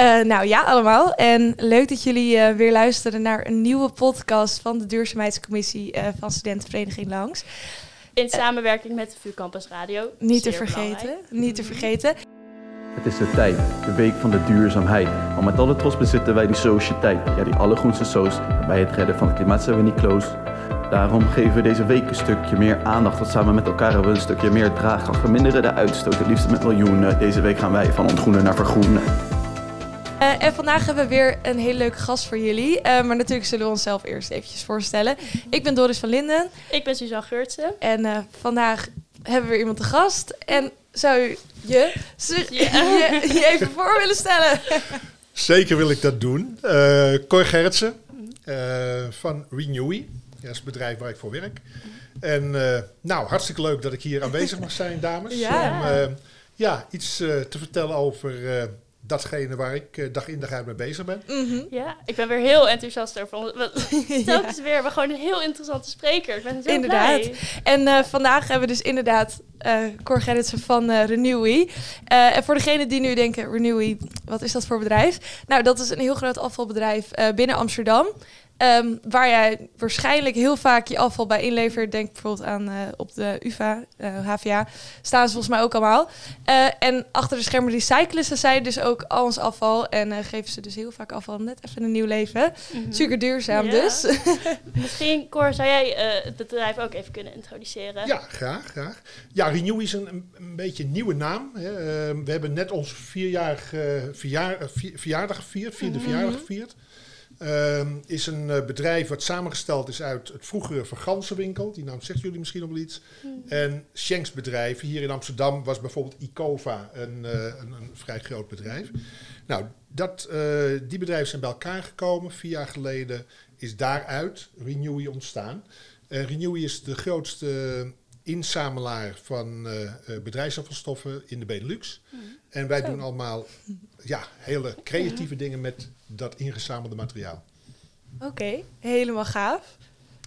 Uh, nou ja, allemaal. En leuk dat jullie uh, weer luisteren naar een nieuwe podcast van de Duurzaamheidscommissie uh, van Studentenvereniging Langs. In samenwerking met de VU Campus Radio. Niet te vergeten, niet te vergeten. Het is de tijd, de week van de duurzaamheid. Maar met alle trots bezitten wij die sociëteit. Ja, die allergroenste soos. Bij het redden van het klimaat zijn we niet close. Daarom geven we deze week een stukje meer aandacht. Want samen met elkaar hebben we een stukje meer draagkracht. Verminderen de uitstoot, het liefst met miljoenen. Deze week gaan wij van ontgroenen naar vergroenen. Uh, en vandaag hebben we weer een hele leuke gast voor jullie. Uh, maar natuurlijk zullen we onszelf eerst eventjes voorstellen. Ik ben Doris van Linden. Ik ben Suzanne Geurtsen. En uh, vandaag hebben we weer iemand te gast. En zou je je, je, je even voor willen stellen? Zeker wil ik dat doen. Uh, Cor Gerritsen van Renewy. Dat is het bedrijf waar ik voor werk. En nou, hartstikke leuk dat ik hier aanwezig mag zijn, dames. Ja. Om ja, iets te vertellen over datgene waar ik uh, dag in dag uit mee bezig ben. Mm -hmm. Ja, ik ben weer heel enthousiast over. Telkens ja. weer, we gewoon een heel interessante spreker. Ik ben zo inderdaad. Blij. En uh, vandaag hebben we dus inderdaad uh, Cor Gerritsen van uh, Renewy. en voor degenen die nu denken, Renewy, wat is dat voor bedrijf? Nou, dat is een heel groot afvalbedrijf binnen Amsterdam. Um, waar jij waarschijnlijk heel vaak je afval bij inlevert. Denk bijvoorbeeld aan uh, op de UvA, uh, HVA. Staan ze volgens mij ook allemaal. Uh, en achter de schermen recyclen ze zij dus ook al ons afval. En geven ze dus heel vaak afval net even een nieuw leven. Mm -hmm. Super duurzaam ja. dus. Misschien, Cor, zou jij het bedrijf ook even kunnen introduceren? Ja, graag. graag. Ja, Renew is een, een beetje een nieuwe naam. Hè. we hebben net ons vierjarig verjaar, vier, verjaardag gevierd. Vierde mm -hmm. verjaardag gevierd. Uh, is een uh, bedrijf wat samengesteld is uit het vroegere Vergansenwinkel. Die naam zegt jullie misschien nog wel iets. Mm. En Schenks bedrijven. Hier in Amsterdam was bijvoorbeeld Icova een, uh, een, een, vrij groot bedrijf. Nou, dat, die bedrijven zijn bij elkaar gekomen. Vier jaar geleden is daaruit Renewy ontstaan. Renewy is de grootste inzamelaar van bedrijfsafvalstoffen in de Benelux. Mm. En wij Zo. doen allemaal ja, hele creatieve dingen met dat ingezamelde materiaal. Oké, okay, helemaal gaaf.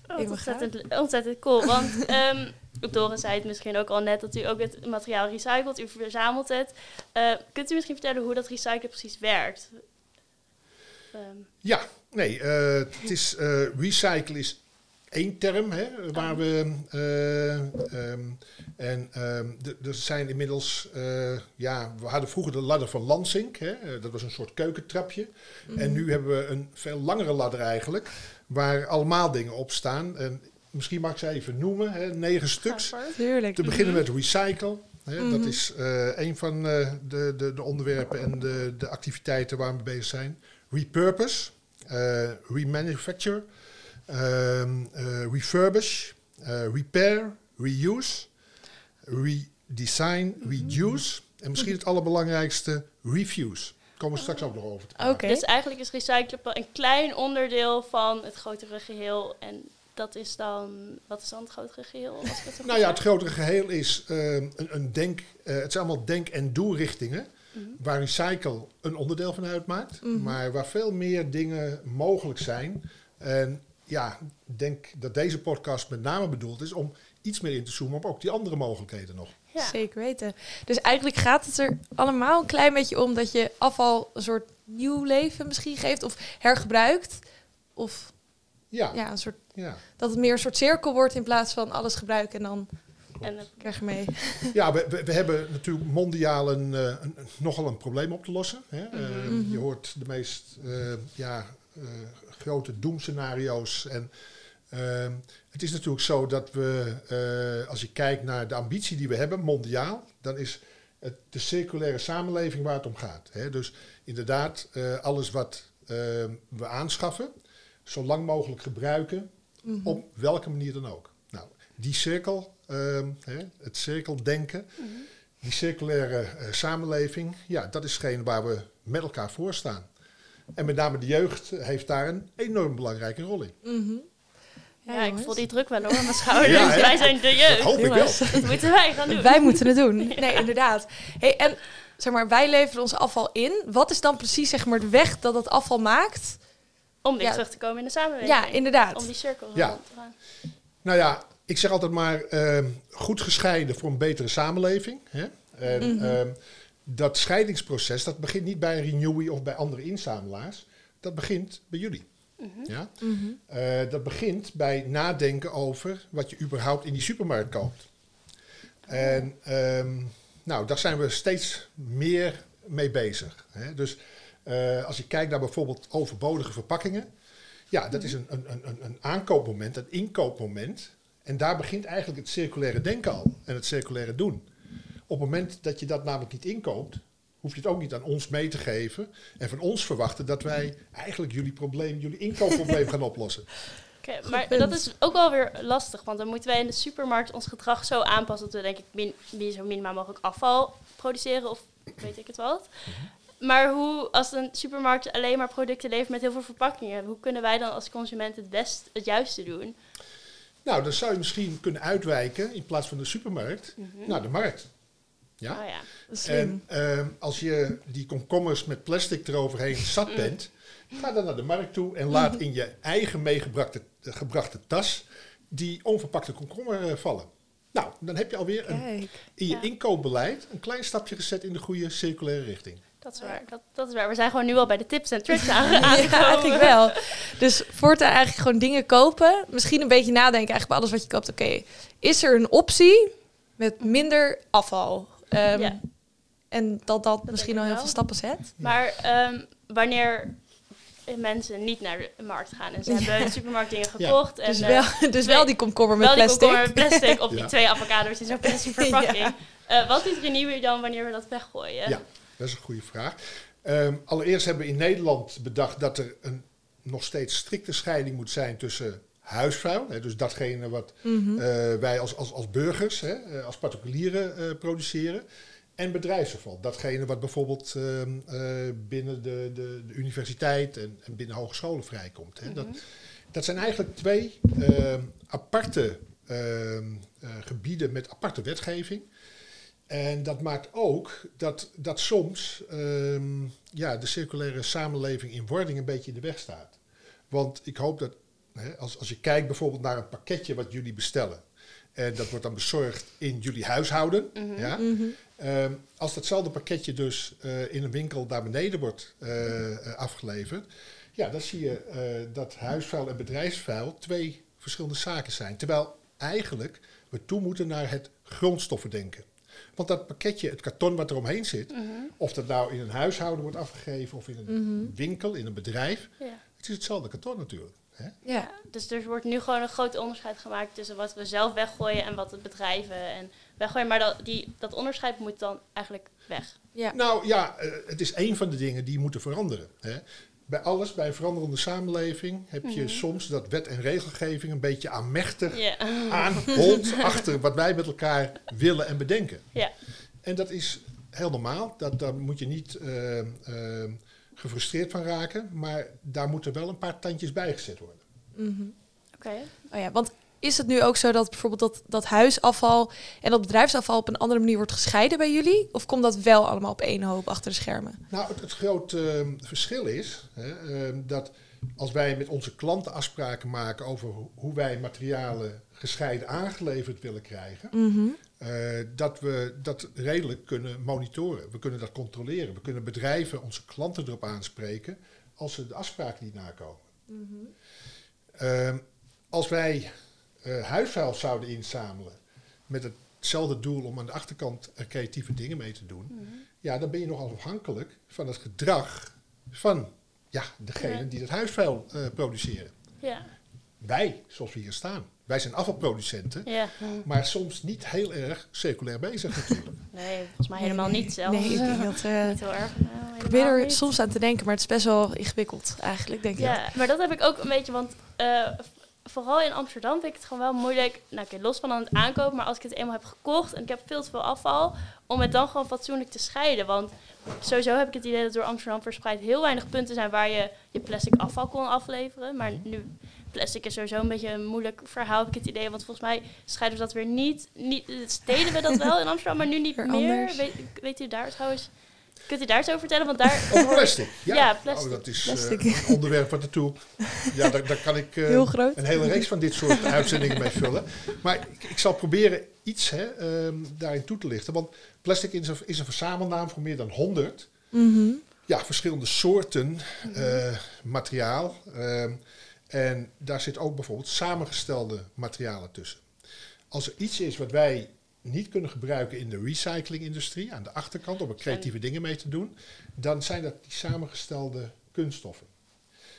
Oh, helemaal ontzettend, gaaf. ontzettend cool. Want um, Doris zei het misschien ook al net dat u ook het materiaal recycelt, u verzamelt het. Uh, kunt u misschien vertellen hoe dat recyclen precies werkt? Um. Ja, nee, uh, het is, uh, recycle is één term hè, waar we. Uh, um, en um, er zijn inmiddels. Uh, ja, we hadden vroeger de ladder van Lansing. Hè, dat was een soort keukentrapje. Mm. En nu hebben we een veel langere ladder eigenlijk. Waar allemaal dingen op staan. En misschien mag ik ze even noemen: hè, negen stuks. Tuurlijk. Te beginnen met recycle. Hè, mm -hmm. Dat is uh, een van uh, de, de, de, onderwerpen en de, de activiteiten waar we bezig zijn. Repurpose, remanufacture. Um, uh, refurbish, uh, repair, reuse, redesign, reduce. En misschien het allerbelangrijkste, refuse. Daar komen we straks ook nog over te praten. Okay. Dus eigenlijk is recyclen een klein onderdeel van het grotere geheel. En dat is dan, wat is dan het grotere geheel? Als ik het nou ja, het grotere geheel is uh, een, een, denk, uh, het zijn allemaal denk- en doelrichtingen. Mm -hmm. Waar recycle een onderdeel van uitmaakt. Mm -hmm. Maar waar veel meer dingen mogelijk zijn. En ja, ik denk dat deze podcast met name bedoeld is om iets meer in te zoomen op ook die andere mogelijkheden nog. Ja. Zeker weten. Dus eigenlijk gaat het er allemaal een klein beetje om dat je afval een soort nieuw leven misschien geeft of hergebruikt. Of ja. Ja, een soort, ja. dat het meer een soort cirkel wordt in plaats van alles gebruiken en dan en dat krijg je mee. Ja, we, we, we, hebben natuurlijk mondiaal een, uh, een, nogal een probleem op te lossen. Hè? Mm -hmm. uh, je hoort de meest uh, ja, grote doemscenario's. En uh, het is natuurlijk zo dat we, uh, als je kijkt naar de ambitie die we hebben, mondiaal, dan is het de circulaire samenleving waar het om gaat. Hè? Dus inderdaad, uh, alles wat we aanschaffen, zo lang mogelijk gebruiken, mm -hmm. op welke manier dan ook. Nou, die cirkel, hè, het cirkeldenken, mm -hmm. die circulaire samenleving, ja, dat is hetgeen waar we met elkaar voor staan. En met name de jeugd heeft daar een enorm belangrijke rol in. Mm -hmm. Ja, ja ik voel die druk wel hoor aan mijn schouders. ja, wij zijn de jeugd. Dat hoop ik wel. Dat moeten wij gaan doen. Wij moeten het doen. Nee, inderdaad. Hey, en zeg maar, wij leveren ons afval in. Wat is dan precies zeg maar, de weg dat dat afval maakt? Om weer ja. terug te komen in de samenleving. Ja, inderdaad. Om die cirkel ja. te gaan. Nou ja, ik zeg altijd maar uh, goed gescheiden voor een betere samenleving. Hè? En, mm -hmm. uh, dat scheidingsproces, dat begint niet bij Renewy of bij andere inzamelaars. Dat begint bij jullie. Ja? Mhm. Eh, dat begint bij nadenken over wat je überhaupt in die supermarkt koopt. En ehm, nou, daar zijn we steeds meer mee bezig. Hè? Dus eh, als je kijkt naar bijvoorbeeld overbodige verpakkingen. Ja, dat is een, een, een, een aankoopmoment, een inkoopmoment. En daar begint eigenlijk het circulaire denken al en het circulaire doen. Op het moment dat je dat namelijk niet inkoopt, hoef je het ook niet aan ons mee te geven en van ons verwachten dat wij eigenlijk jullie probleem, jullie inkoopprobleem gaan oplossen. Oké, maar dat is ook wel weer lastig, want dan moeten wij in de supermarkt ons gedrag zo aanpassen dat we denk ik min, min, zo minimaal mogelijk afval produceren of weet ik het wat. Maar hoe, als een supermarkt alleen maar producten levert met heel veel verpakkingen, hoe kunnen wij dan als consument het best het juiste doen? Nou, dan zou je misschien kunnen uitwijken in plaats van de supermarkt naar de markt. Ja? Oh ja. Slim. En ehm, als je die komkommers met plastic eroverheen zat bent, ga dan naar de markt toe en laat in je eigen meegebrachte gebrachte tas die onverpakte komkommer eh, vallen. Nou, dan heb je alweer een, in je Ja. inkoopbeleid een klein stapje gezet in de goede circulaire richting. Dat is waar. Dat, dat is waar. We zijn gewoon nu al bij de tips en tricks aange- Ja, aangekomen. eigenlijk wel. Dus voortaan eigenlijk gewoon dingen kopen. Misschien een beetje nadenken eigenlijk bij alles wat je koopt. Oké, is er een optie met minder afval? Ehm, Ja. En dat dat misschien al heel veel stappen zet. Maar ehm, wanneer mensen niet naar de markt gaan en ze hebben in de supermarkt dingen Ja. gekocht en Dus, eh, wel, dus wel die komkommer met wel die plastic. komkommer met plastic of die twee avocado's in zo'n plastic verpakking. Ja. Eh, wat is Renew dan wanneer we dat weggooien? Ja, dat is een goede vraag. Ehm, allereerst hebben we in Nederland bedacht dat er een nog steeds strikte scheiding moet zijn tussen huisvuil, hè, dus datgene wat Mhm. eh, wij als, als, als burgers, hè, eh, als particulieren eh, produceren. En bedrijfsafval. Datgene wat bijvoorbeeld ehm, eh, binnen de, de, de universiteit en, en binnen hogescholen vrijkomt. Hè. dat, dat zijn eigenlijk twee ehm, aparte ehm, eh, gebieden met aparte wetgeving. En dat maakt ook dat, dat soms ja, de circulaire samenleving in wording een beetje in de weg staat. Want ik hoop dat Hè, als, als je kijkt bijvoorbeeld naar een pakketje wat jullie bestellen. En dat wordt dan bezorgd in jullie huishouden. ja? Mhm. Ehm, als datzelfde pakketje dus eh, in een winkel daar beneden wordt eh, eh, afgeleverd. Ja, dan zie je eh, dat huisvuil en bedrijfsvuil twee verschillende zaken zijn. Terwijl eigenlijk we toe moeten naar het grondstoffendenken. Want dat pakketje, het karton wat er omheen zit, of dat nou in een huishouden wordt afgegeven of in een winkel, in een bedrijf, Ja. het is hetzelfde karton natuurlijk. Hè? Ja. Dus er wordt nu gewoon een groot onderscheid gemaakt tussen wat we zelf weggooien en wat de bedrijven en weggooien. Maar dat, die, dat onderscheid moet dan eigenlijk weg. Ja. Nou ja, eh, het is een van de dingen die moeten veranderen. Hè. Bij alles, bij een veranderende samenleving, heb je soms dat wet en regelgeving een beetje aanmächtig Ja. aanholt achter wat wij met elkaar willen en bedenken. Ja. En dat is heel normaal, dat, daar moet je niet eh, eh, gefrustreerd van raken, maar daar moeten wel een paar tandjes bij gezet worden. Mhm. Oké. Oh ja, want is het nu ook zo dat bijvoorbeeld dat, dat huisafval en dat bedrijfsafval op een andere manier wordt gescheiden bij jullie? Of komt dat wel allemaal op één hoop achter de schermen? Nou, het, het grote eh, verschil is hè, eh, dat als wij met onze klanten afspraken maken over ho- hoe wij materialen gescheiden aangeleverd willen krijgen, Mhm. Eh, dat we dat redelijk kunnen monitoren. We kunnen dat controleren. We kunnen bedrijven, onze klanten erop aanspreken als ze de afspraken niet nakomen. Ehm, als wij eh, huisvuil zouden inzamelen met hetzelfde doel om aan de achterkant er creatieve dingen mee te doen, ja, dan ben je nogal afhankelijk van het gedrag van ja, degene Ja. die dat huisvuil eh, produceren. Ja. Wij, zoals we hier staan. Wij zijn afvalproducenten, Ja. maar soms niet heel erg circulair bezig natuurlijk. Nee, volgens mij helemaal niet zelfs. Nee, ik denk dat... eh, niet heel erg. Nou, ik probeer helemaal er niet. soms aan te denken, maar het is best wel ingewikkeld eigenlijk, denk ik. Ja, maar dat heb ik ook een beetje, want eh, vooral in Amsterdam vind ik het gewoon wel moeilijk. Nou, oké, los van aan het aankopen, maar als ik het eenmaal heb gekocht en ik heb veel te veel afval, om het dan gewoon fatsoenlijk te scheiden. Want sowieso heb ik het idee dat door Amsterdam verspreid heel weinig punten zijn waar je je plastic afval kon afleveren. Maar nu, plastic is sowieso een beetje een moeilijk verhaal, heb ik het idee. Want volgens mij scheiden we dat weer niet. niet deden we dat wel in Amsterdam, maar nu niet Weer meer. anders. Weet, weet u daar trouwens Kunt u daar eens over vertellen? Want daar... Over plastic. Ja, Ja, plastic. Oh, dat is Plastic. eh, een onderwerp wat. Ja, daar, daar kan ik eh, Heel groot. een hele reeks van dit soort uitzendingen mee vullen. Maar ik, ik zal proberen iets hè, ehm, daarin toe te lichten. Want plastic is een, is een verzamelnaam voor meer dan 100 Mhm. ja, verschillende soorten eh, materiaal. Ehm, en daar zit ook bijvoorbeeld samengestelde materialen tussen. Als er iets is wat wij niet kunnen gebruiken in de recyclingindustrie, aan de achterkant, om er creatieve dingen mee te doen, dan zijn dat die samengestelde kunststoffen.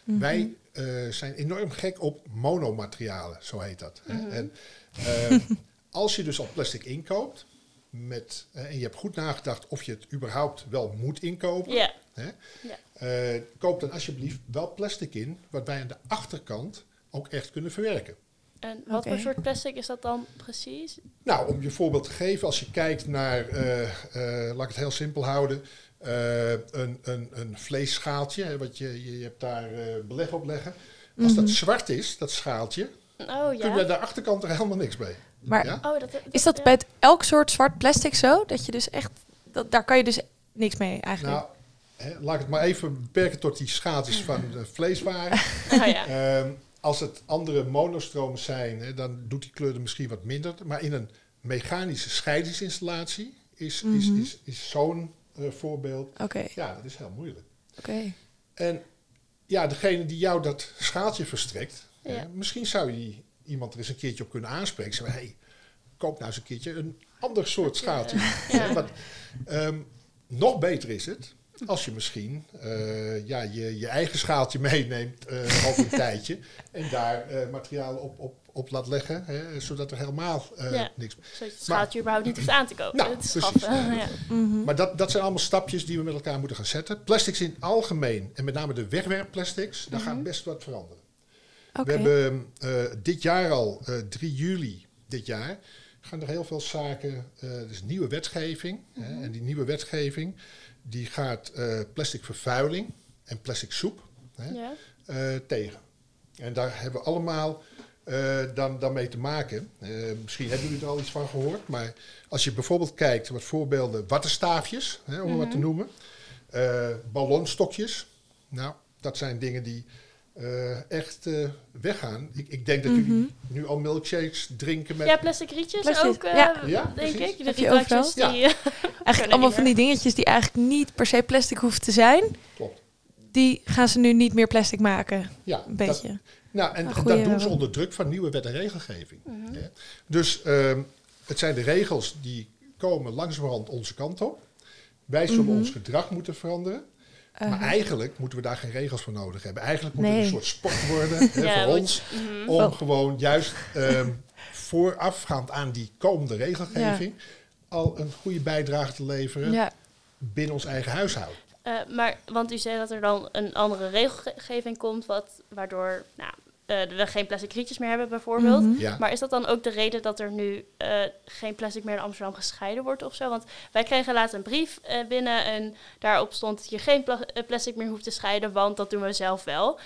Wij eh, zijn enorm gek op monomaterialen, zo heet dat. hè. En, ehm, als je dus al plastic inkoopt, met, eh, en je hebt goed nagedacht of je het überhaupt wel moet inkopen. Hè? Ja. Eh, koop dan alsjeblieft wel plastic in, wat wij aan de achterkant ook echt kunnen verwerken. En wat voor soort plastic is dat dan precies? Nou, om je voorbeeld te geven, als je kijkt naar, eh, eh, laat ik het heel simpel houden, eh, een, een, een vleesschaaltje, hè, wat je, je, hebt daar beleg op leggen. Als dat zwart is, dat schaaltje, Oh kun je ja. aan de achterkant er helemaal niks mee. Maar Ja? Oh, dat, is dat bij elk soort zwart plastic zo? Dat je dus echt, dat, daar kan je dus niks mee eigenlijk. Nou, hè, laat ik het maar even beperken tot die schaaltjes van de vleeswaren. Oh ja. Ehm, als het andere monostromen zijn, hè, dan doet die kleur er misschien wat minder. Maar in een mechanische scheidingsinstallatie is, is, Mhm. is, is zo'n eh, voorbeeld. Ja, dat is heel moeilijk. oké. En ja, degene die jou dat schaaltje verstrekt, Ja. hè, misschien zou je iemand er eens een keertje op kunnen aanspreken. Zeggen, hey, koop nou eens een keertje een ander soort schaaltje. Ja. Want, ehm, nog beter is het als je misschien eh, ja, je, je eigen schaaltje meeneemt eh over een tijdje en daar eh, materiaal op, op, op laat leggen, hè, zodat er helemaal Ja. niks... Zodat je schaaltje überhaupt niet hoeft aan te kopen. Nou, precies, ja. Maar dat, dat zijn allemaal stapjes die we met elkaar moeten gaan zetten. Plastics in algemeen, en met name de wegwerpplastics, daar gaat best wat veranderen. We hebben dit jaar al, eh 3 juli dit jaar, gaan er heel veel zaken, dus nieuwe wetgeving. hè, en die nieuwe wetgeving, die gaat eh, plastic vervuiling en plastic soep hè, Ja. eh, tegen. En daar hebben we allemaal eh, dan, dan mee te maken. Misschien hebben jullie er al iets van gehoord, maar als je bijvoorbeeld kijkt, wat voorbeelden, wattenstaafjes, hè, om wat te noemen, eh, ballonstokjes. Nou, dat zijn dingen die eh, echt eh, weggaan. Ik, ik denk dat jullie nu al milkshakes drinken met... ja, plastic rietjes Plastic, ook, eh, ja. Ja, denk precies. ik. De Heb je overal? die... eh, Eigenlijk allemaal van die dingetjes die eigenlijk niet per se plastic hoeven te zijn. Klopt. Die gaan ze nu niet meer plastic maken. Ja, Een dat- beetje. Nou, en, dat doen ze wel. onder druk van nieuwe wet en regelgeving. hè. Dus ehm, het zijn de regels die komen langzamerhand onze kant op. Wij zullen Mhm. ons gedrag moeten veranderen. Maar Uh, eigenlijk moeten we daar geen regels voor nodig hebben. Eigenlijk moet het een soort sport worden hè, Ja, voor ons. mhm. Om Wel- gewoon juist ehm, voorafgaand aan die komende regelgeving... al een goede bijdrage te leveren ja. binnen ons eigen huishouden. Eh, maar, want u zei dat er dan een andere regelgeving komt, wat, waardoor nou, eh, we geen plastic rietjes meer hebben bijvoorbeeld. Mhm. Ja. Maar is dat dan ook de reden dat er nu eh, geen plastic meer in Amsterdam gescheiden wordt of zo? Want wij kregen laatst een brief eh, binnen en daarop stond dat je geen pla- plastic meer hoeft te scheiden, want dat doen we zelf wel.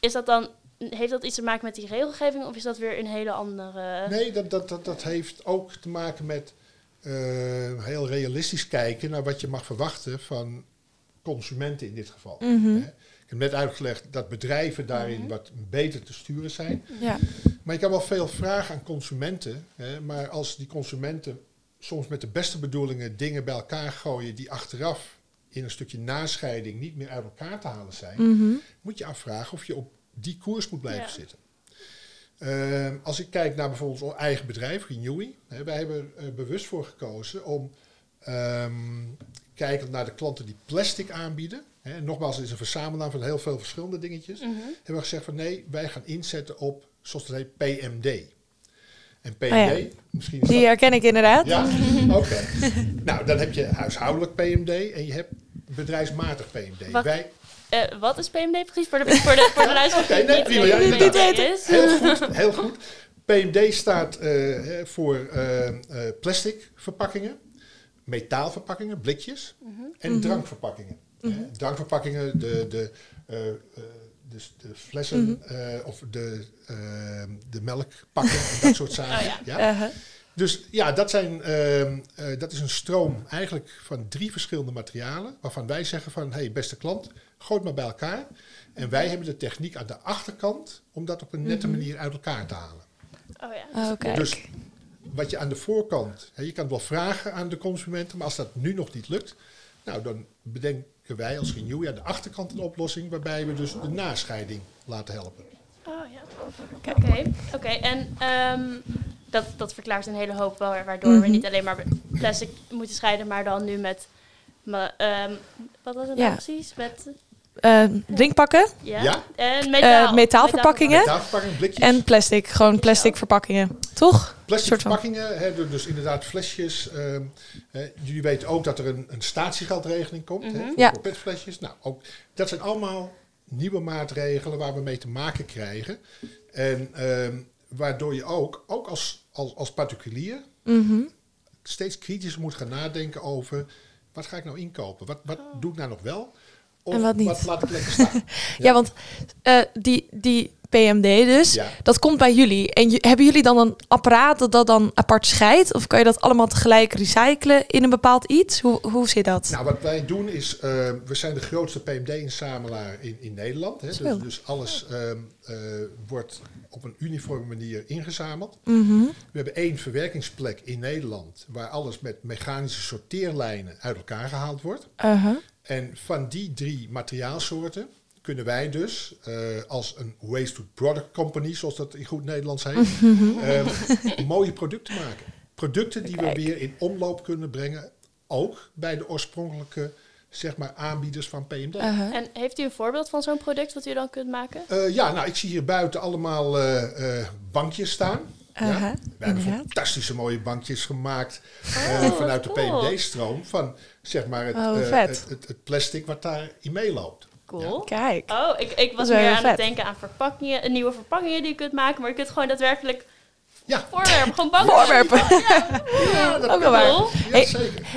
Is dat dan, heeft dat iets te maken met die regelgeving of is dat weer een hele andere... Nee, dat, dat, dat, dat heeft ook te maken met eh, heel realistisch kijken naar wat je mag verwachten van consumenten in dit geval. Mhm. Hè. Heb net uitgelegd dat bedrijven daarin wat beter te sturen zijn. Ja. Maar je kan wel veel vragen aan consumenten. Hè, maar als die consumenten soms met de beste bedoelingen dingen bij elkaar gooien die achteraf in een stukje nascheiding niet meer uit elkaar te halen zijn, Mhm. moet je afvragen of je op die koers moet blijven Ja. zitten. Ehm, als ik kijk naar bijvoorbeeld ons eigen bedrijf, Renewy, hè, wij hebben er bewust voor gekozen om ehm kijkend naar de klanten die plastic aanbieden. Hè, nogmaals, het is een verzamelnaam van heel veel verschillende dingetjes. Mhm. Hebben we gezegd van nee, wij gaan inzetten op, zoals het heet, PMD. En PMD, Oh ja. misschien is Die dat... herken ik inderdaad. Ja, oké. nou, dan heb je huishoudelijk PMD en je hebt bedrijfsmatig PMD. Wacht. Wij, Eh, wat is PMD precies voor de, voor de, voor de luisteraar nee, niet prima, weet ja, is? Heel goed, heel goed. PMD staat eh, hè, voor eh, plastic verpakkingen, metaalverpakkingen, blikjes en drankverpakkingen. Drankverpakkingen, de, de, eh, eh, dus de flessen eh, of de, eh, de melkpakken en dat soort zaken. Oh, ja. ja. Uh-huh. Dus ja, dat, zijn, ehm, eh, dat is een stroom eigenlijk van drie verschillende materialen. Waarvan wij zeggen van, hey, beste klant, gooi het maar bij elkaar. En wij hebben de techniek aan de achterkant om dat op een nette Mhm. manier uit elkaar te halen. Oh ja. Oh, kijk. Dus wat je aan de voorkant, hè, je kan het wel vragen aan de consumenten, maar als dat nu nog niet lukt, nou dan wij als Renew aan de achterkant een oplossing waarbij we dus de nascheiding laten helpen. Oh ja. Oké, oké. En ehm, dat, dat verklaart een hele hoop wel, waardoor we Mhm. niet alleen maar plastic moeten scheiden, maar dan nu met, ehm, wat was het nou Ja. precies? Met, Eh, drinkpakken ja? Ja. En metaal. Eh, metaalverpakkingen. Metaalverpakkingen, blikjes, en plastic. Gewoon plastic verpakkingen. Toch? plastic soort van- verpakkingen, hè, dus- dus inderdaad flesjes. ehm, hè, jullie weten ook dat er een, een statiegeldregeling komt hè, Mhm. voor, Ja. voor petflesjes. Nou, ook, dat zijn allemaal nieuwe maatregelen waar we mee te maken krijgen. En ehm, waardoor je ook, ook als, als, als particulier, Mhm. steeds kritisch moet gaan nadenken over wat ga ik nou inkopen? Wat, wat Oh. doe ik nou nog wel? Of En wat niet? laat ik lekker staan? Ja, want eh, die, die PMD dus, ja. dat komt bij jullie. En hebben jullie dan een apparaat dat dat dan apart scheidt? Of kan je dat allemaal tegelijk recyclen in een bepaald iets? Hoe, hoe zit dat? Nou, wat wij doen is, eh, we zijn de grootste PMD-inzamelaar in, in Nederland. Hè. Dus, dus alles ehm, eh, wordt op een uniforme manier ingezameld. Mhm. We hebben één verwerkingsplek in Nederland waar alles met mechanische sorteerlijnen uit elkaar gehaald wordt. Uh-huh. En van die drie materiaalsoorten kunnen wij dus eh, als een waste product company, zoals dat in goed Nederlands heet, ehm, mooie producten maken. Producten die Kijk. we weer in omloop kunnen brengen, ook bij de oorspronkelijke zeg maar, aanbieders van PMD. Uh-huh. En heeft u een voorbeeld van zo'n product wat u dan kunt maken? Eh, ja, nou, ik zie hier buiten allemaal eh, eh, bankjes staan. Uh-huh, ja? We hebben inderdaad. fantastische mooie bankjes gemaakt eh, Oh, wat vanuit de. PMD-stroom van zeg maar het, Oh, eh, het, het, het plastic wat daarin meeloopt. Cool. Kijk. Oh, ik, ik was meer aan het denken aan verpakkingen, een nieuwe verpakkingen die je kunt maken, maar je kunt gewoon daadwerkelijk Ja, voorwerpen, gewoon banken. Voorwerpen. ja dat Ook wel waar. Hey.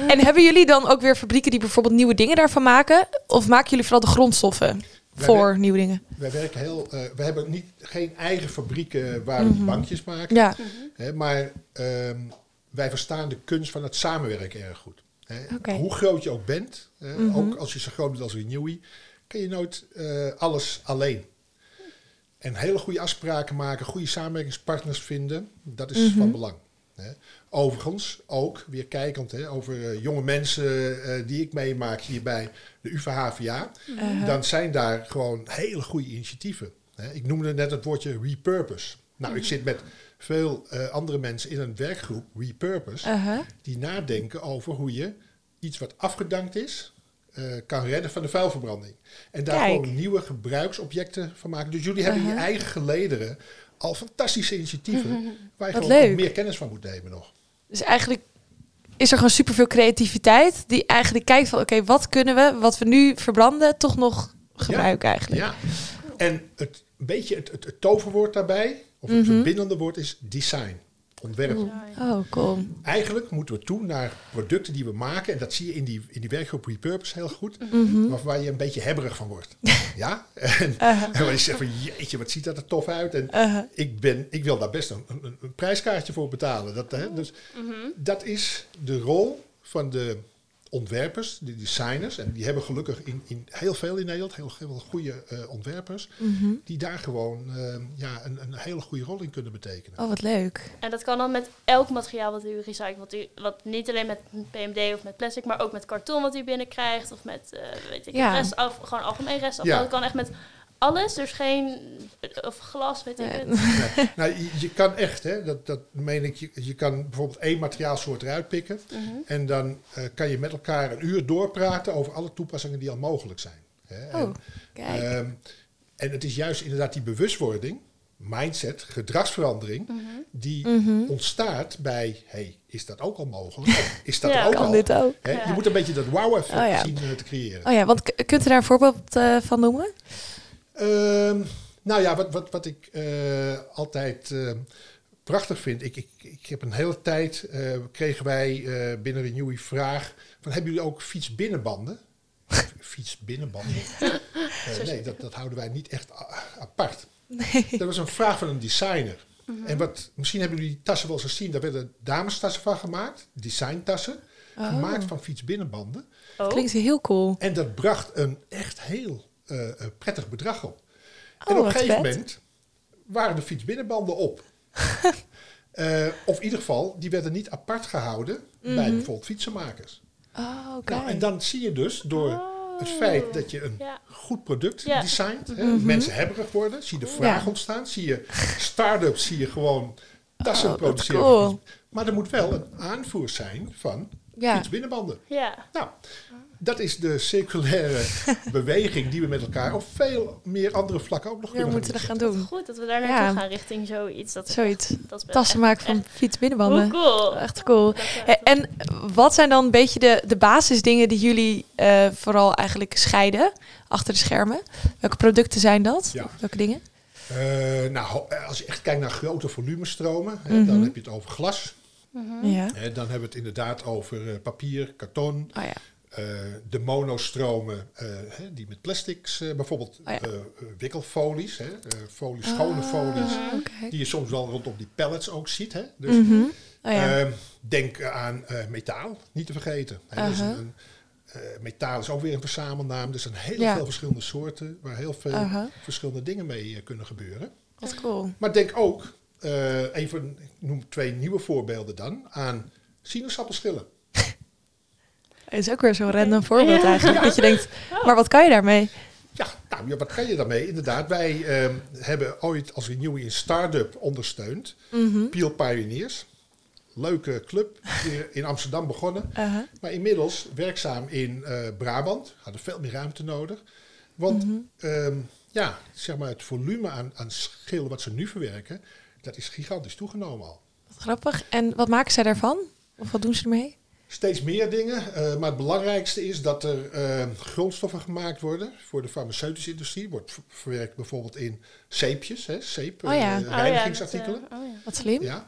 En hebben jullie dan ook weer fabrieken die bijvoorbeeld nieuwe dingen daarvan maken? Of maken jullie vooral de grondstoffen voor nieuwe dingen? Wij werken heel, eh, we hebben niet, geen eigen fabrieken waar we die bankjes maken. Ja, Hè, maar ehm, wij verstaan de kunst van het samenwerken erg goed. Hè. Hoe groot je ook bent, hè, Mhm. ook als je zo groot bent als Renewy, kan je nooit eh, alles alleen. En hele goede afspraken maken, goede samenwerkingspartners vinden, dat is Mhm. van belang. Overigens ook, weer kijkend hè, over eh, jonge mensen eh, die ik meemaak hier bij de UvA-HVA, Uh-huh. dan zijn daar gewoon hele goede initiatieven. Hè. Ik noemde net het woordje repurpose. Nou, ik zit met veel eh, andere mensen in een werkgroep, repurpose, Uh-huh. die nadenken over hoe je iets wat afgedankt is, kan redden van de vuilverbranding. En daar Kijk. gewoon nieuwe gebruiksobjecten van maken. Dus jullie hebben je Uh-huh. eigen gelederen al fantastische initiatieven waar je Wat gewoon leuk. meer kennis van moet nemen nog. Dus eigenlijk is er gewoon superveel creativiteit die eigenlijk kijkt van oké, wat kunnen we, wat we nu verbranden, toch nog gebruiken eigenlijk. Ja. En het een beetje het, het, het toverwoord daarbij, of het Mhm. verbindende woord is design. Ontwerp. Oh, cool. Eigenlijk moeten we toe naar producten die we maken. En dat zie je in die, in die werkgroep Repurpose heel goed. Mhm. Maar waar je een beetje hebberig van wordt. ja? En, Uh-huh. en waar je zegt van jeetje, wat ziet dat er tof uit. En Uh-huh. ik, ben, ik wil daar best een, een, een prijskaartje voor betalen. Dat, hè, dus Mhm. dat is de rol van de ontwerpers, de designers. En die hebben gelukkig in, in heel veel in Nederland, heel veel goede eh, ontwerpers. Mhm. Die daar gewoon eh, ja, een, een hele goede rol in kunnen betekenen. Oh, wat leuk. En dat kan dan met elk materiaal wat u recycelt. Wat, u, wat niet alleen met PMD of met plastic, maar ook met karton wat u binnenkrijgt. Of met, eh, weet ik, Ja. restaf, gewoon algemeen restafval. Ja. Dat kan echt met alles. Dus geen, of glas, weet ik het. Nee. nou, je, je kan echt, hè, dat, dat meen ik, je, je kan bijvoorbeeld één materiaalsoort eruit pikken. Mhm. En dan eh, kan je met elkaar een uur doorpraten over alle toepassingen die al mogelijk zijn. Hè. Oh, En, kijk. ehm, en het is juist inderdaad die bewustwording, mindset, gedragsverandering, Mhm. die Mhm. ontstaat bij, hey, is dat ook al mogelijk? Is dat Ja. ook Kan al? dit ook? Hè, Ja. Je moet een beetje dat wow-effect Oh ja. zien eh, te creëren. Oh ja, want kunt u daar een voorbeeld eh, van noemen? Ehm, nou ja, wat, wat, wat ik eh, altijd eh, prachtig vind. Ik, ik, ik heb een hele tijd, eh, kregen wij eh, binnen Renewy vraag van hebben jullie ook fietsbinnenbanden? fietsbinnenbanden? Nee, dat, dat houden wij niet echt apart. Nee. Dat was een vraag van een designer. En wat, misschien hebben jullie die tassen wel eens gezien. Daar werden damestassen van gemaakt. Designtassen. Oh. Gemaakt van fietsbinnenbanden. Oh. Klinkt heel cool. En dat bracht een echt heel eh, eh, prettig bedrag op. Oh, en op een gegeven vet. moment waren de fietsbinnenbanden op. Eh, of in ieder geval, die werden niet apart gehouden bij bijvoorbeeld fietsenmakers. Oh, oké. Nou, en dan zie je dus door het feit dat je een Ja. goed product Ja. designt, hè, Mhm. mensen hebberig worden, zie je de vraag Ja. ontstaan, zie je start-ups, zie je gewoon tassen Oh, produceren. cool. Maar er moet wel een aanvoer zijn van Ja. fietsbinnenbanden. Ja. Nou, dat is de circulaire beweging die we met elkaar op veel meer andere vlakken ook nog Weer kunnen moeten we gaan gaan doen. Goed dat we daar Ja. naartoe gaan richting zoiets. Dat, Zoiets. dat Tassen maken van fietsbinnenbanden. Hoe cool. Echt cool. Eh, En wat zijn dan een beetje de, de basisdingen die jullie eh, vooral eigenlijk scheiden achter de schermen? Welke producten zijn dat? Ja. Welke dingen? Eh, nou, ho- als je echt kijkt naar grote volumestromen, hè, Mhm. dan heb je het over glas. mhm. Ja. Hè, dan hebben we het inderdaad over eh, papier, karton. Oh ja. Eh, de monostromen eh, die met plastics, eh, bijvoorbeeld Oh ja. wikkelfolies, hè, folie, schone folies, Ah, die je soms wel rondom die pallets ook ziet. Hè. Dus Mhm. Oh ja. Ehm, denk aan metaal, niet te vergeten. Hè, dus een, metaal is ook weer een verzamelnaam. Er zijn heel Ja. veel verschillende soorten waar heel veel verschillende dingen mee kunnen gebeuren. Wat cool. Maar denk ook, even, ik noem twee nieuwe voorbeelden dan, aan sinaasappelschillen. Het is ook weer zo'n random voorbeeld Ja. eigenlijk. Dat je denkt, maar wat kan je daarmee? Ja, nou, ja, wat kan je daarmee? Inderdaad, wij ehm, hebben ooit als Renewy een start-up ondersteund. Mhm. Peel Pioneers. Leuke club, hier in Amsterdam begonnen. Uh-huh. Maar inmiddels werkzaam in eh, Brabant. Hadden veel meer ruimte nodig. Want Mhm. ehm, ja, zeg maar het volume aan, aan schillen wat ze nu verwerken, dat is gigantisch toegenomen al. Wat grappig. En wat maken zij daarvan? Of wat doen ze ermee? Steeds meer dingen, eh, maar het belangrijkste is dat er eh, grondstoffen gemaakt worden voor de farmaceutische industrie. Wordt verwerkt bijvoorbeeld in zeepjes, hè, zeep, Oh ja. eh, Oh ja, reinigingsartikelen. dat, oh ja. Wat slim. Ja.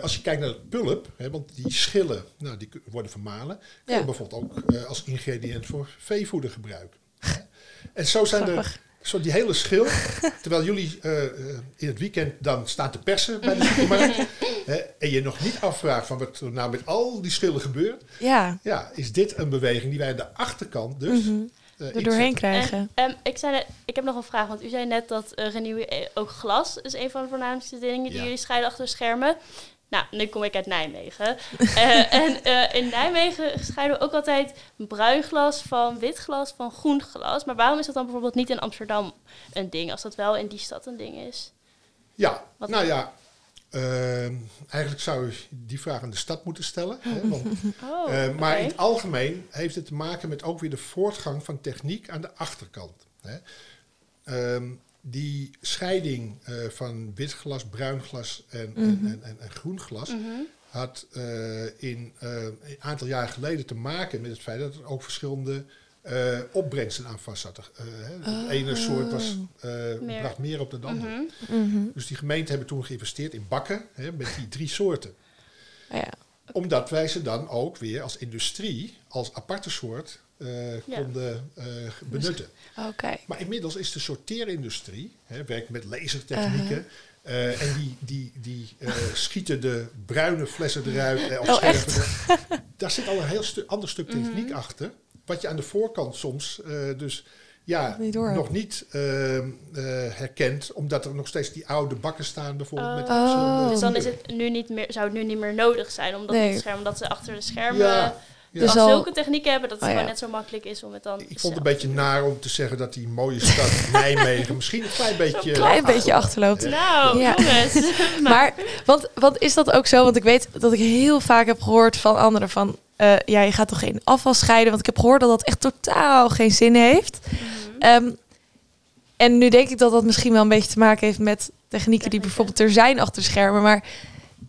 Als je kijkt naar het pulp, hè, want die schillen nou, die worden vermalen, kun je Ja. bijvoorbeeld ook als ingrediënt voor veevoeder gebruiken. en zo zijn er Grappig. Zo die hele schil, terwijl jullie eh, eh, in het weekend dan staan te persen bij de supermarkt, hè, en je nog niet afvraagt van wat er nou met al die schillen gebeurt, Ja, ja, is dit een beweging die wij aan de achterkant dus Mhm. eh, er doorheen krijgen. En, ehm, ik, zei net, ik heb nog een vraag, want u zei net dat eh Renew eh, ook glas is een van de voornaamste dingen die Ja. jullie scheiden achter schermen. Nou, nu kom ik uit Nijmegen. Eh, en eh, in Nijmegen scheiden we ook altijd bruin glas van wit glas van groen glas. Maar waarom is dat dan bijvoorbeeld niet in Amsterdam een ding, als dat wel in die stad een ding is? Ja, Wat- nou ja, ehm, eigenlijk zou je die vraag aan de stad moeten stellen. Hè, want Oh, Eh, maar in het algemeen heeft het te maken met ook weer de voortgang van techniek aan de achterkant. Hè. Ehm, die scheiding eh, van wit glas, bruin glas en, en, en, en, en groen glas Mhm. had eh, in eh, een aantal jaar geleden te maken met het feit dat er ook verschillende eh, opbrengsten aan vast zaten. Eh, hè. Het ene soort was, eh, Meer. bracht meer op dan de andere. Mhm. Mhm. Dus die gemeenten hebben toen geïnvesteerd in bakken hè, met die drie soorten Oh ja. omdat wij ze dan ook weer als industrie, als aparte soort, eh, Ja. konden eh, benutten. Oké. Maar inmiddels is de sorteerindustrie, hè, werkt met lasertechnieken. eh, en die, die, die eh, schieten de bruine flessen eruit. eh, of Oh, scherven er- Daar zit al een heel stu ander stuk techniek Mhm. achter. Wat je aan de voorkant soms eh, dus ja, Niet nog niet ehm, eh, herkent. Omdat er nog steeds die oude bakken staan bijvoorbeeld. met Oh. Dus dan is het nu niet meer, zou het nu niet meer nodig zijn om dat Nee. te schermen, omdat ze achter de schermen Ja, ja. Dus al al- zulke technieken hebben dat het Oh, gewoon ja. net zo makkelijk is om het dan Ik vond het een beetje naar om te zeggen dat die mooie stad Nijmegen misschien een klein beetje... Een klein beetje achterloopt. Nou, Ja. jongens. Maar, want, want is dat ook zo? Want ik weet dat ik heel vaak heb gehoord van anderen van... eh, ja, je gaat toch geen afval scheiden? Want ik heb gehoord dat dat echt totaal geen zin heeft. Mhm. Ehm, en nu denk ik dat dat misschien wel een beetje te maken heeft met technieken die bijvoorbeeld er zijn achter schermen. Maar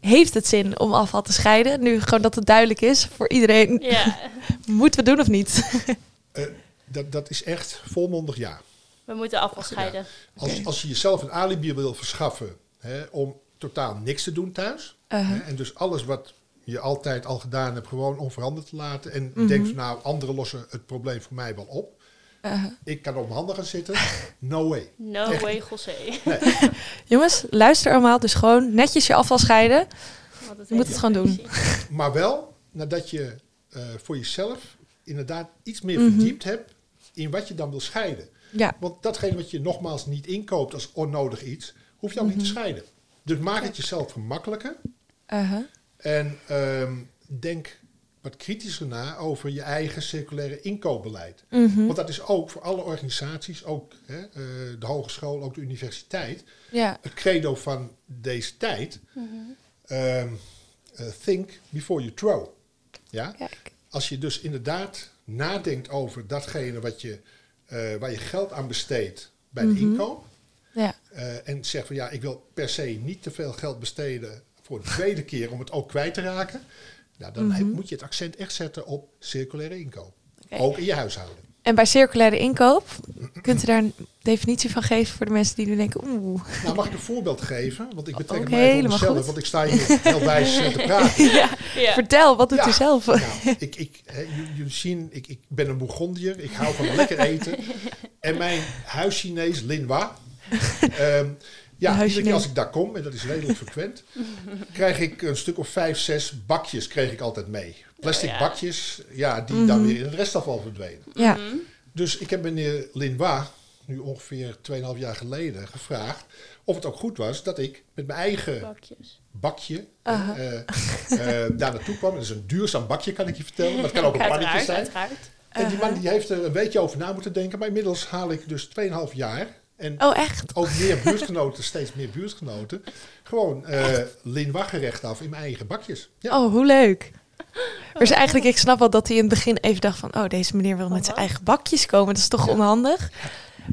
heeft het zin om afval te scheiden? Nu gewoon dat het duidelijk is voor iedereen. Ja, Moeten we doen of niet? Eh, dat, dat is echt volmondig ja. we moeten afval scheiden. Als, als je jezelf een alibi wil verschaffen hè, om totaal niks te doen thuis... Uh-huh. hè, en dus alles wat je altijd al gedaan hebt gewoon onveranderd te laten... en denkt van nou, anderen lossen het probleem voor mij wel op... Uh-huh. Ik kan op mijn handen gaan zitten. No way. No Echt. way, José. Jongens, luister allemaal. Dus gewoon netjes je afval scheiden. Je moet het gewoon doen. Maar wel nadat je eh, voor jezelf inderdaad iets meer Mhm. verdiept hebt in wat je dan wil scheiden. Ja. Want datgene wat je nogmaals niet inkoopt als onnodig iets, hoef je ook niet te Mhm. scheiden. Dus maak het jezelf gemakkelijker Uh-huh. en ehm, denk wat kritischer na over je eigen circulaire inkoopbeleid. Mhm. Want dat is ook voor alle organisaties, ook hè, eh, de hogeschool, ook de universiteit, Ja. het credo van deze tijd. Mhm. ehm, eh, think before you throw. Ja? Kijk. Als je dus inderdaad nadenkt over datgene wat je, eh, waar je geld aan besteedt bij de Mhm. inkoop. Ja. en zegt van ja, ik wil per se niet te veel geld besteden voor de tweede keer om het ook kwijt te raken. Nou, dan Mhm. moet je het accent echt zetten op circulaire inkoop. Ook in je huishouden. En bij circulaire inkoop, kunt u daar een definitie van geven voor de mensen die nu denken, oeh. Nou, mag ik een voorbeeld geven? Want ik betrek Oké, hem even op helemaal mezelf, goed. want ik sta hier heel wijs eh, te praten. ja. Ja. Vertel, wat doet Ja. u zelf? Nou, ik, ik, jullie zien, ik, ik ben een Bourgondier. Ik hou van lekker eten. En mijn huis-Chinees, Linwa. ehm, ja, huis-Chinees. iedere keer als ik daar kom, en dat is redelijk frequent, krijg ik een stuk of vijf, zes bakjes kreeg ik altijd mee. Plastic Oh, ja. bakjes, ja, die dan Mhm. weer in het restafval verdwenen. Ja. Mhm. Dus ik heb meneer Linwa, nu ongeveer 2,5 jaar geleden, gevraagd of het ook goed was dat ik met mijn eigen Bakjes. bakje Aha. eh, eh, daar naartoe kwam. Het is een duurzaam bakje, kan ik je vertellen. Maar het kan ook een pannetje zijn. uiteraard. En die man die heeft er een beetje over na moeten denken. Maar inmiddels haal ik dus 2,5 jaar. En Oh, echt? ook meer buurtgenoten, steeds meer buurtgenoten. Gewoon eh Linwa gerecht af in mijn eigen bakjes. Ja. Oh, hoe leuk. Dus eigenlijk, ik snap wel dat hij in het begin even dacht van... oh, deze meneer wil met zijn wat? eigen bakjes komen. Dat is toch onhandig?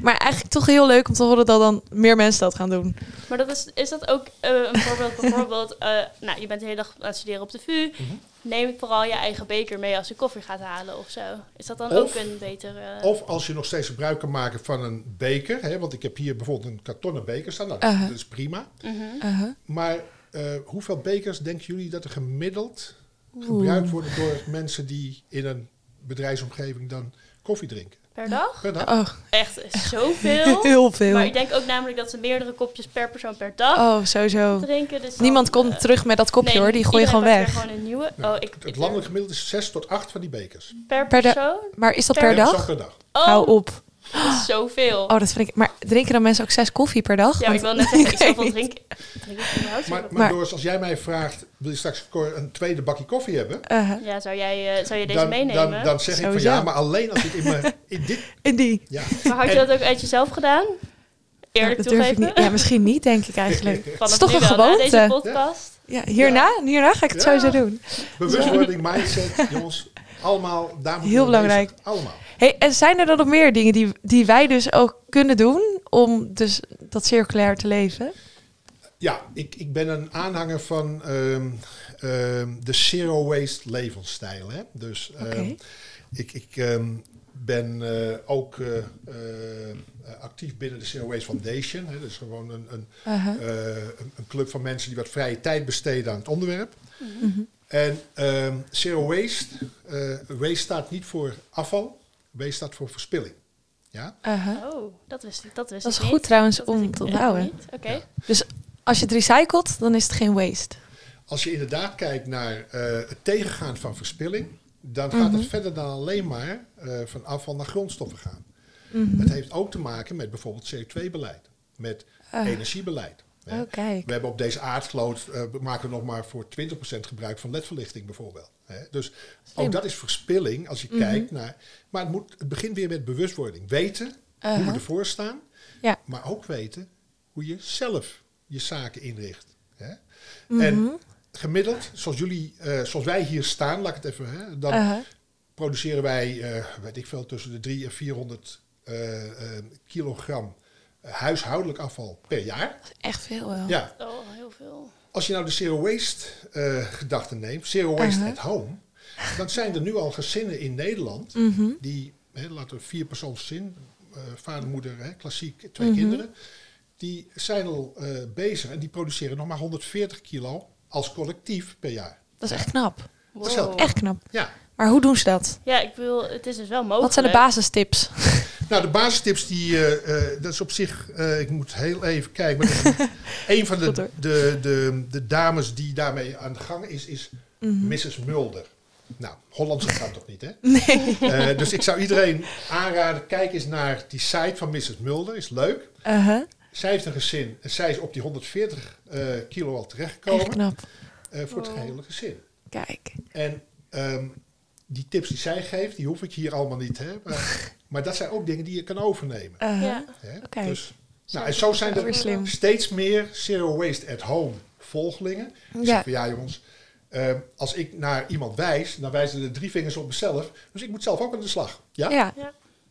Maar eigenlijk toch heel leuk om te horen dat dan meer mensen dat gaan doen. Maar dat is, is dat ook eh, een voorbeeld? Bijvoorbeeld, eh, nou, je bent de hele dag aan het studeren op de VU. Mhm. Neem vooral je eigen beker mee als je koffie gaat halen of zo. Is dat dan Of- ook een betere... Of als je nog steeds gebruik kan maken van een beker. Hè, want ik heb hier bijvoorbeeld een kartonnen beker staan. Nou, Uh-huh. dat is prima. Mhm. Uh-huh. Maar eh, hoeveel bekers denken jullie dat er gemiddeld Oeh. gebruikt worden door mensen die in een bedrijfsomgeving dan koffie drinken? Per dag? Per dag? Oh, Echt zoveel. heel veel. Maar ik denk ook namelijk dat ze meerdere kopjes per persoon per dag Oh, sowieso. drinken. Dus Niemand dan, komt eh, terug met dat kopje nee, hoor. Die gooi je gewoon weg. gewoon een nieuwe. Oh, ik, het landelijk gemiddelde is 6 tot 8 van die bekers. per persoon? Maar is dat Per dag? per dag. Oh, Hou op. dat is zoveel. Oh, dat vind ik... Maar drinken dan mensen ook zes koffie per dag? ja, maar ik wil net zeggen, ik zoveel drinken. Drink ik überhaupt Maar, maar, Maar- Doris, als jij mij vraagt, wil je straks een tweede bakje koffie hebben? Uh-huh. Ja, zou, jij, eh, zou je deze Dan, meenemen? dan, dan zeg ik van ja, maar alleen als ik in, mijn, in dit... In die. Ja, maar had je en- dat ook uit jezelf gedaan? Eerlijk Ja, dat durf ik toegeven? niet. Ja, misschien niet, denk ik eigenlijk. Het is toch een na deze gewoonte. podcast. Ja, hierna, hierna ga ik het Ja. sowieso doen. bewustwording, mindset, jongens, allemaal, daar Heel belangrijk. bezig. Allemaal. Hey, en zijn er dan nog meer dingen die, die wij dus ook kunnen doen om dus dat circulair te leven? Ja, ik, ik ben een aanhanger van ehm, ehm, de zero waste levensstijl. Hè? Dus ehm, ik, ik ben eh, ook eh, eh, actief binnen de Zero Waste Foundation. Hè? Dat is gewoon een, een, Uh-huh. een, een club van mensen die wat vrije tijd besteden aan het onderwerp. Mhm. En Zero Waste, waste staat niet voor afval, waste staat voor verspilling. Ja? Uh-huh. Oh, dat wist ik, dat wist Dat is ik goed niet. trouwens Dat om te onthouden. niet. Oké. Als je het recycelt, dan is het geen waste. Als je inderdaad kijkt naar eh, het tegengaan van verspilling, dan gaat Mhm. het verder dan alleen maar eh, van afval naar grondstoffen gaan. Mhm. Het heeft ook te maken met bijvoorbeeld CO2-beleid, met Ah. energiebeleid. Hè. Oh. We hebben op deze aardvloot, eh, we maken we nog maar voor 20% gebruik van ledverlichting bijvoorbeeld. Hè. Dus Slim. ook dat is verspilling als je Mhm. kijkt naar... Maar het, moet, het begint weer met bewustwording. Weten hoe we Uh-huh. ervoor staan, Ja. maar ook weten hoe je zelf je zaken inricht. Hè. Mhm. En gemiddeld, zoals jullie, eh, zoals wij hier staan, laat ik het even, hè, dan Uh-huh. produceren wij, eh, weet ik veel, tussen de 300 en 400 eh, eh, kilogram eh, huishoudelijk afval per jaar. Echt veel wel. Ja, Oh, heel veel. als je nou de zero waste eh, gedachte neemt, zero waste Uh-huh. at home, dan zijn er nu al gezinnen in Nederland Mhm. die, hè, laten we vier persoonsgezin, eh vader, moeder, hè, klassiek, twee Mhm. kinderen, die zijn al eh, bezig en die produceren nog maar 140 kilo als collectief per jaar. Dat is echt knap. is heel Wow. Echt knap. Ja, Maar hoe doen ze dat? Ja, ik bedoel, het is dus wel mogelijk. Wat zijn de basistips? Nou, de basistips, die, eh, eh, dat is op zich, eh, ik moet heel even kijken. Maar een van de, de, de, de dames die daarmee aan de gang is, is Mhm. Mrs. Mulder. Nou, Hollandse gaat toch niet, hè? Nee. Eh, dus ik zou iedereen aanraden, kijk eens naar die site van Mrs. Mulder, is leuk. Uh-huh. Zij heeft een gezin en zij is op die 140 eh, kilo al Echt terechtgekomen knap. eh, voor het gehele gezin. Kijk. En ehm, die tips die zij geeft, die hoef ik hier allemaal niet, hè? Maar, maar dat zijn ook dingen die je kan overnemen. Uh-huh. Ja. Hè? Oké. Dus, nou, en zo zijn er slim. steeds meer zero waste at home volgelingen. Ik Ja. van ja jongens, ehm, als ik naar iemand wijs, dan wijzen er drie vingers op mezelf. Dus ik moet zelf ook aan de slag. Ja? Ja,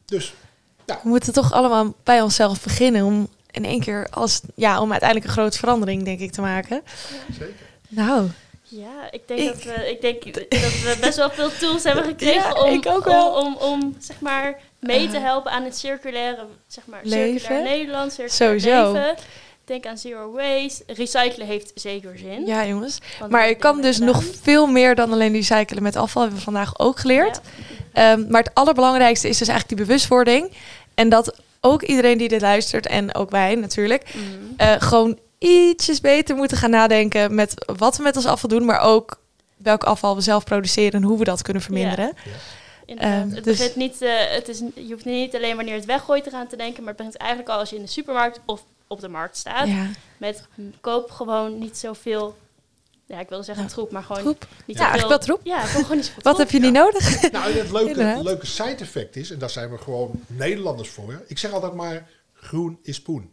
Dus we moeten toch allemaal bij onszelf beginnen om in één keer als ja, om uiteindelijk een grote verandering denk ik te maken. zeker. Nou, Ja, ik denk, Ik- Dat, we, ik denk dat we best wel veel tools hebben gekregen Ja, om, ik ook wel. om, om, om, zeg maar, mee te Uh, helpen aan het circulaire, zeg maar, leven. circulair Nederland, circulair Sowieso. leven. Denk aan zero waste. Recyclen heeft zeker zin. ja jongens. Maar je kan dus nog veel meer dan alleen recyclen met afval. Hebben we vandaag ook geleerd. Ja. Ehm, maar het allerbelangrijkste is dus eigenlijk die bewustwording. En dat ook iedereen die dit luistert, en ook wij natuurlijk, Mhm. eh, gewoon ietsjes beter moeten gaan nadenken met wat we met ons afval doen, maar ook welk afval we zelf produceren en hoe we dat kunnen verminderen. Inderdaad. Ehm, het dus- begint niet, eh, het is, je hoeft niet alleen wanneer het weggooit eraan te denken, maar het begint eigenlijk al als je in de supermarkt of op de markt staat. Ja, Met hm, koop gewoon niet zoveel, ja, ik wilde zeggen Ja, troep, maar gewoon troep. niet Ja, eigenlijk wel troep. Ja, gewoon niet zoveel Wat troep. heb je niet nodig? Nou, en het leuke, Inderdaad. leuke side effect is, en daar zijn we gewoon Nederlanders voor. Ik zeg altijd maar, groen is poen.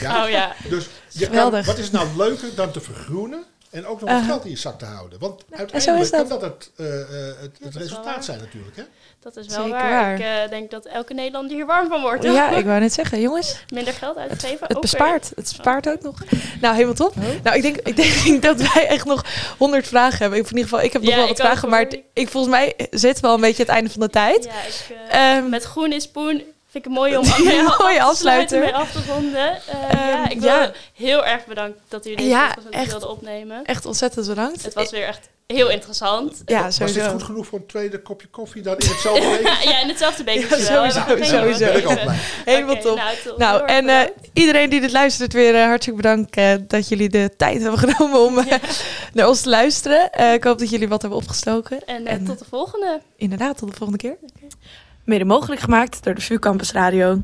Ja? Oh ja, Dus je kan, wat is nou leuker dan te vergroenen en ook nog wat Uh-huh. geld in je zak te houden? Want uiteindelijk is dat. kan dat het, eh, eh, het, het wel resultaat zijn natuurlijk. Hè? dat is wel Zeker waar. waar. Ik eh, denk dat elke Nederlander hier warm van wordt. Ja, ik wou net zeggen, jongens, Minder geld uitgeven. het ook bespaart. Het bespaart ook nog. Nou, helemaal top. Nou, ik denk, ik denk dat wij echt nog honderd vragen hebben. In ieder geval, ik heb nog Ja, wel wat vragen, maar het- ik, volgens mij zit wel een beetje het einde van de tijd. Ja, ik, eh, Ehm, met groen is poen vind ik het mooi om mee af mooie te afsluiter. sluiten, mee af te ronden. Eh, Ehm, ja, ik wil ja. heel erg bedankt dat jullie deze Ja, podcast echt. wilden opnemen. echt ontzettend bedankt. Het was weer echt heel interessant. ja, Was dit goed genoeg voor een tweede kopje koffie dan in hetzelfde week? ja, in hetzelfde bekertje Ja, wel. sowieso, sowieso. Ben ik blij. Helemaal top. Nou. Nou, en eh, iedereen die dit luistert weer eh, hartelijk bedankt dat jullie de tijd hebben genomen om naar ons te luisteren. Eh, ik hoop dat jullie wat hebben opgestoken. en, eh, en- tot de volgende. Inderdaad, tot de volgende keer. Mede mogelijk gemaakt door de VU Campus Radio.